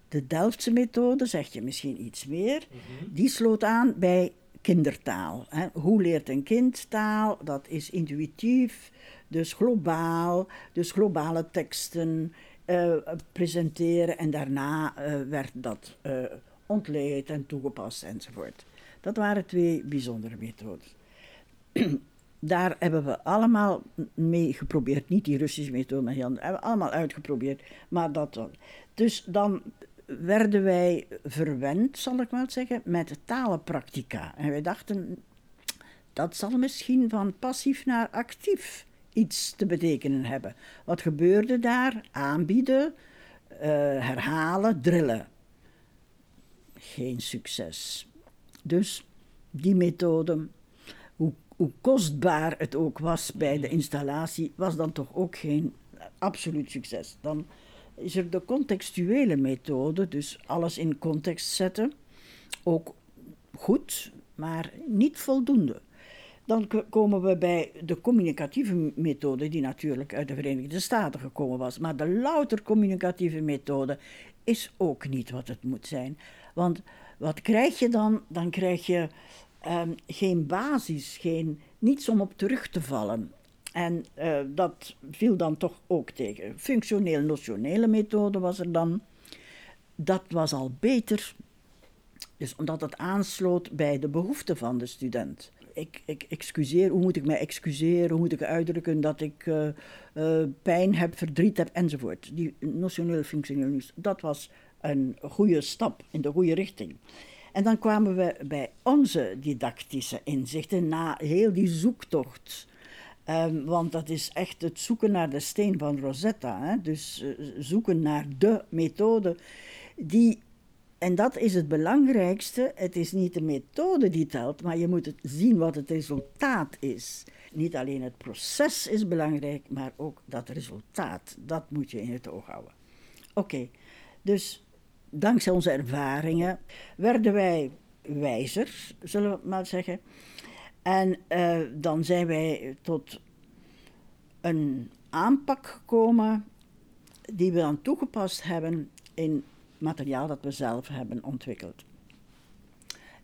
De Delftse methode, zeg je misschien iets meer, mhm. die sloot aan bij kindertaal. Hè. Hoe leert een kind taal? Dat is intuïtief, dus globaal, dus globale teksten uh, presenteren en daarna uh, werd dat uh, ontleed en toegepast enzovoort. Dat waren twee bijzondere methodes. Daar hebben we allemaal mee geprobeerd, niet die Russische methode, maar die hebben we allemaal uitgeprobeerd. Maar dat, dus dan werden wij verwend, zal ik maar zeggen, met talenpractica. En wij dachten, dat zal misschien van passief naar actief iets te betekenen hebben. Wat gebeurde daar? Aanbieden, uh, herhalen, drillen. Geen succes. Dus die methode, hoe, kostbaar het ook was bij de installatie, was dan toch ook geen absoluut succes. Dan is er de contextuele methode, dus alles in context zetten, ook goed, maar niet voldoende. Dan komen we bij de communicatieve methode, die natuurlijk uit de Verenigde Staten gekomen was. Maar de louter communicatieve methode is ook niet wat het moet zijn. Want wat krijg je dan? Dan krijg je um, geen basis, geen, niets om op terug te vallen. En uh, dat viel dan toch ook tegen. Functioneel-notionele methode was er dan. Dat was al beter, dus omdat het aansloot bij de behoeften van de student. Ik, ik excuseer, hoe moet ik mij excuseren? Hoe moet ik uitdrukken dat ik uh, uh, pijn heb, verdriet heb enzovoort. Die notioneel functioneel, dat was een goede stap in de goede richting. En dan kwamen we bij onze didactische inzichten na heel die zoektocht Um, want dat is echt het zoeken naar de steen van Rosetta. Hè? Dus uh, zoeken naar de methode die. En dat is het belangrijkste. Het is niet de methode die telt, maar je moet het zien wat het resultaat is. Niet alleen het proces is belangrijk, maar ook dat resultaat. Dat moet je in het oog houden. Oké, dus dankzij onze ervaringen werden wij wijzer, zullen we maar zeggen. En uh, dan zijn wij tot een aanpak gekomen die we dan toegepast hebben in materiaal dat we zelf hebben ontwikkeld.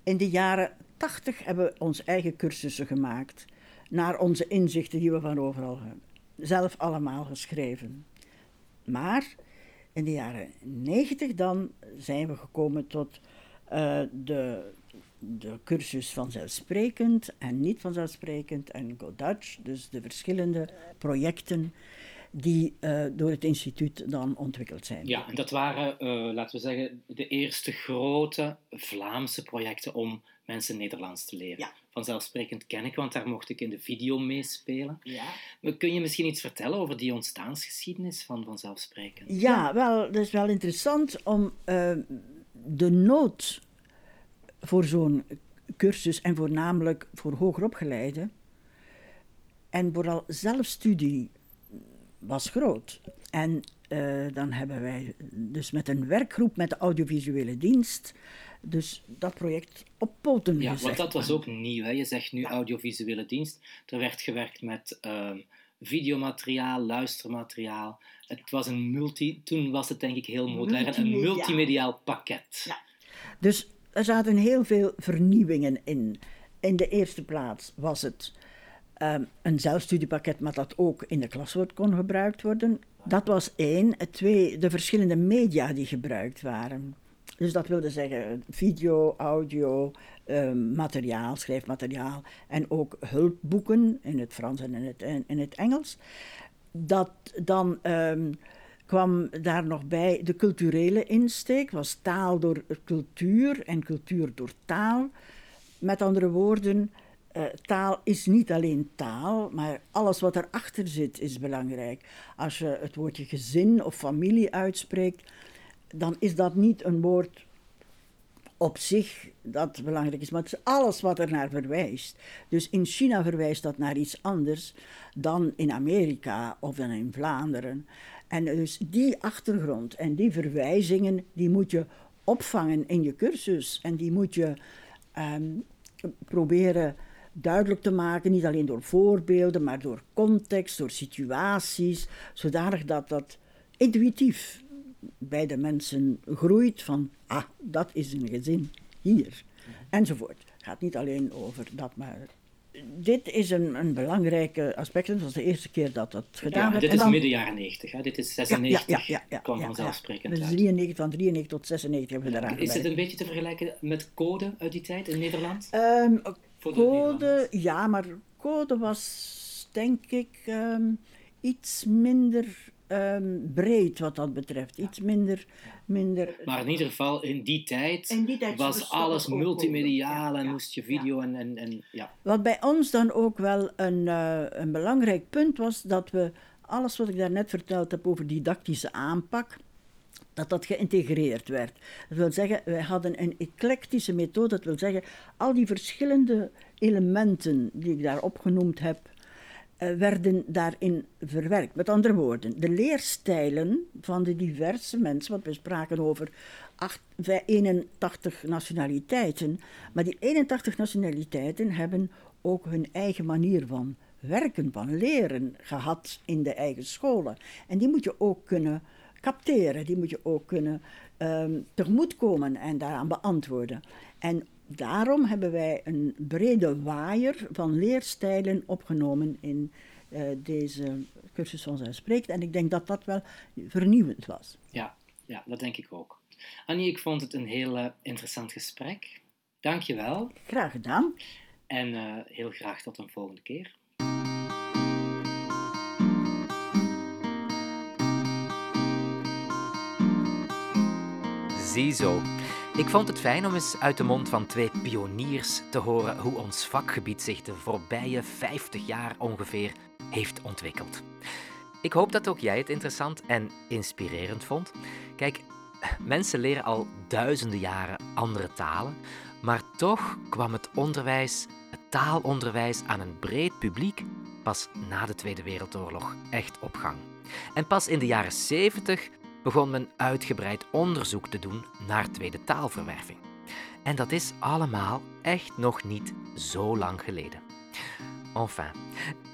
In de jaren 80 hebben we onze eigen cursussen gemaakt, naar onze inzichten die we van overal hebben. Zelf allemaal geschreven. Maar in de jaren 90 dan zijn we gekomen tot uh, de de cursus vanzelfsprekend en niet vanzelfsprekend en Go Dutch, dus de verschillende projecten die uh, door het instituut dan ontwikkeld zijn. Ja, en dat waren, uh, laten we zeggen, de eerste grote Vlaamse projecten om mensen Nederlands te leren. Ja. Vanzelfsprekend ken ik, want daar mocht ik in de video meespelen. Ja. Kun je misschien iets vertellen over die ontstaansgeschiedenis van Vanzelfsprekend? Ja, wel, dat is wel interessant om uh, de nood voor zo'n cursus en voornamelijk voor hogeropgeleiden. En vooral zelfstudie was groot. En uh, dan hebben wij dus met een werkgroep met de audiovisuele dienst dus dat project op poten ja. Ja, want dat was ook nieuw. Hè? Je zegt nu audiovisuele dienst. Er werd gewerkt met uh, videomateriaal, luistermateriaal. Het was een multi... Toen was het denk ik heel modern. Een multimediaal pakket. Ja. Dus er zaten heel veel vernieuwingen in. In de eerste plaats was het um, een zelfstudiepakket, maar dat ook in de klaswoord kon gebruikt worden. Dat was één. Twee, de verschillende media die gebruikt waren. Dus dat wilde zeggen video, audio, ehm, materiaal, schrijfmateriaal en ook hulpboeken in het Frans en in het, in het Engels. Dat dan ehm, kwam daar nog bij de culturele insteek, was taal door cultuur en cultuur door taal. Met andere woorden, uh, taal is niet alleen taal, maar alles wat erachter zit is belangrijk. Als je het woordje gezin of familie uitspreekt, dan is dat niet een woord op zich dat belangrijk is, maar het is alles wat er naar verwijst. Dus in China verwijst dat naar iets anders dan in Amerika of dan in Vlaanderen. En dus die achtergrond en die verwijzingen, die moet je opvangen in je cursus. En die moet je ehm, proberen duidelijk te maken, niet alleen door voorbeelden, maar door context, door situaties, zodanig dat dat intuïtief bij de mensen groeit van, ah, dat is een gezin hier, enzovoort. Het gaat niet alleen over dat, maar dit is een, een belangrijk aspect. Het was de eerste keer dat dat gedaan ja, werd. Dit is midden jaren 90, dit is 96. Ja, ja, ja, kwam vanzelfsprekend dus 93, van 93 tot 96 hebben we daaraan Is het een beetje te vergelijken met code uit die tijd in Nederland? Um, code, ja, maar code was denk ik um, iets minder um, breed wat dat betreft. Iets minder, minder... Maar in ieder geval, in die tijd, in die tijd was alles multimediaal en moest je video en, en, en... ja. Wat bij ons dan ook wel een, uh, een belangrijk punt was, dat we alles wat ik daarnet verteld heb over didactische aanpak, dat dat geïntegreerd werd. Dat wil zeggen, wij hadden een eclectische methode. Dat wil zeggen, al die verschillende elementen die ik daar opgenoemd heb, eh, werden daarin verwerkt. Met andere woorden, de leerstijlen van de diverse mensen, want we spraken over 8, 81 nationaliteiten, maar die 81 nationaliteiten hebben ook hun eigen manier van werken, van leren gehad in de eigen scholen. En die moet je ook kunnen capteren, die moet je ook kunnen um, tegemoetkomen en daaraan beantwoorden. En daarom hebben wij een brede waaier van leerstijlen opgenomen in uh, deze cursus van zij spreekt. En ik denk dat dat wel vernieuwend was. Ja, ja dat denk ik ook. Annie, ik vond het een heel uh, interessant gesprek. Dank je wel. Graag gedaan. En uh, heel graag tot een volgende keer. Ziezo. Ik vond het fijn om eens uit de mond van twee pioniers te horen hoe ons vakgebied zich de voorbije 50 jaar ongeveer heeft ontwikkeld. Ik hoop dat ook jij het interessant en inspirerend vond. Kijk, mensen leren al duizenden jaren andere talen, maar toch kwam het onderwijs, het taalonderwijs aan een breed publiek pas na de Tweede Wereldoorlog echt op gang. En pas in de jaren 70 begon men uitgebreid onderzoek te doen naar tweede taalverwerving. En dat is allemaal echt nog niet zo lang geleden. Enfin,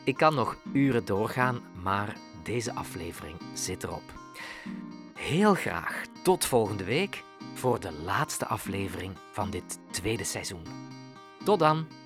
ik kan nog uren doorgaan, maar deze aflevering zit erop. Heel graag tot volgende week voor de laatste aflevering van dit tweede seizoen. Tot dan!